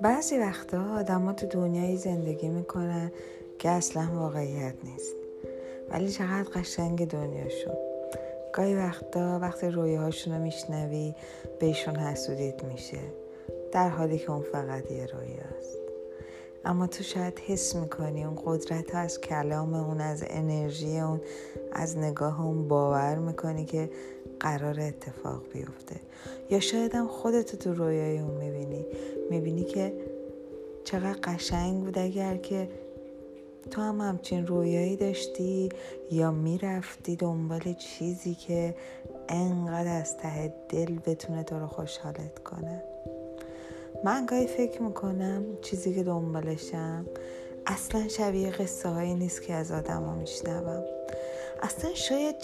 بعضی وقتا آدم تو دنیایی زندگی می‌کنن که اصلا واقعیت نیست. ولی چقدر قشنگ دنیاشون گاهی وقتا وقتی رویاهاشون رو میشنوی بهشون حسودیت میشه. در حالی که اون فقط یه رویاست اما تو شاید حس می‌کنی اون قدرت از کلام اون از انرژی اون از نگاه اون باور می‌کنی که قرار اتفاق بیفته. یا شاید هم خودتو تو رویای اون می‌بینی. می‌بینی که چقدر قشنگ بود اگر که تو هم همچین رویایی داشتی یا می‌رفتی دنبال چیزی که انقدر از ته دل بتونه تو رو خوشحالت کنه. من گاهی فکر می‌کنم چیزی که دنبالشم اصلا شبیه قصه هایی نیست که از آدم ها میشنوم. اصلا شاید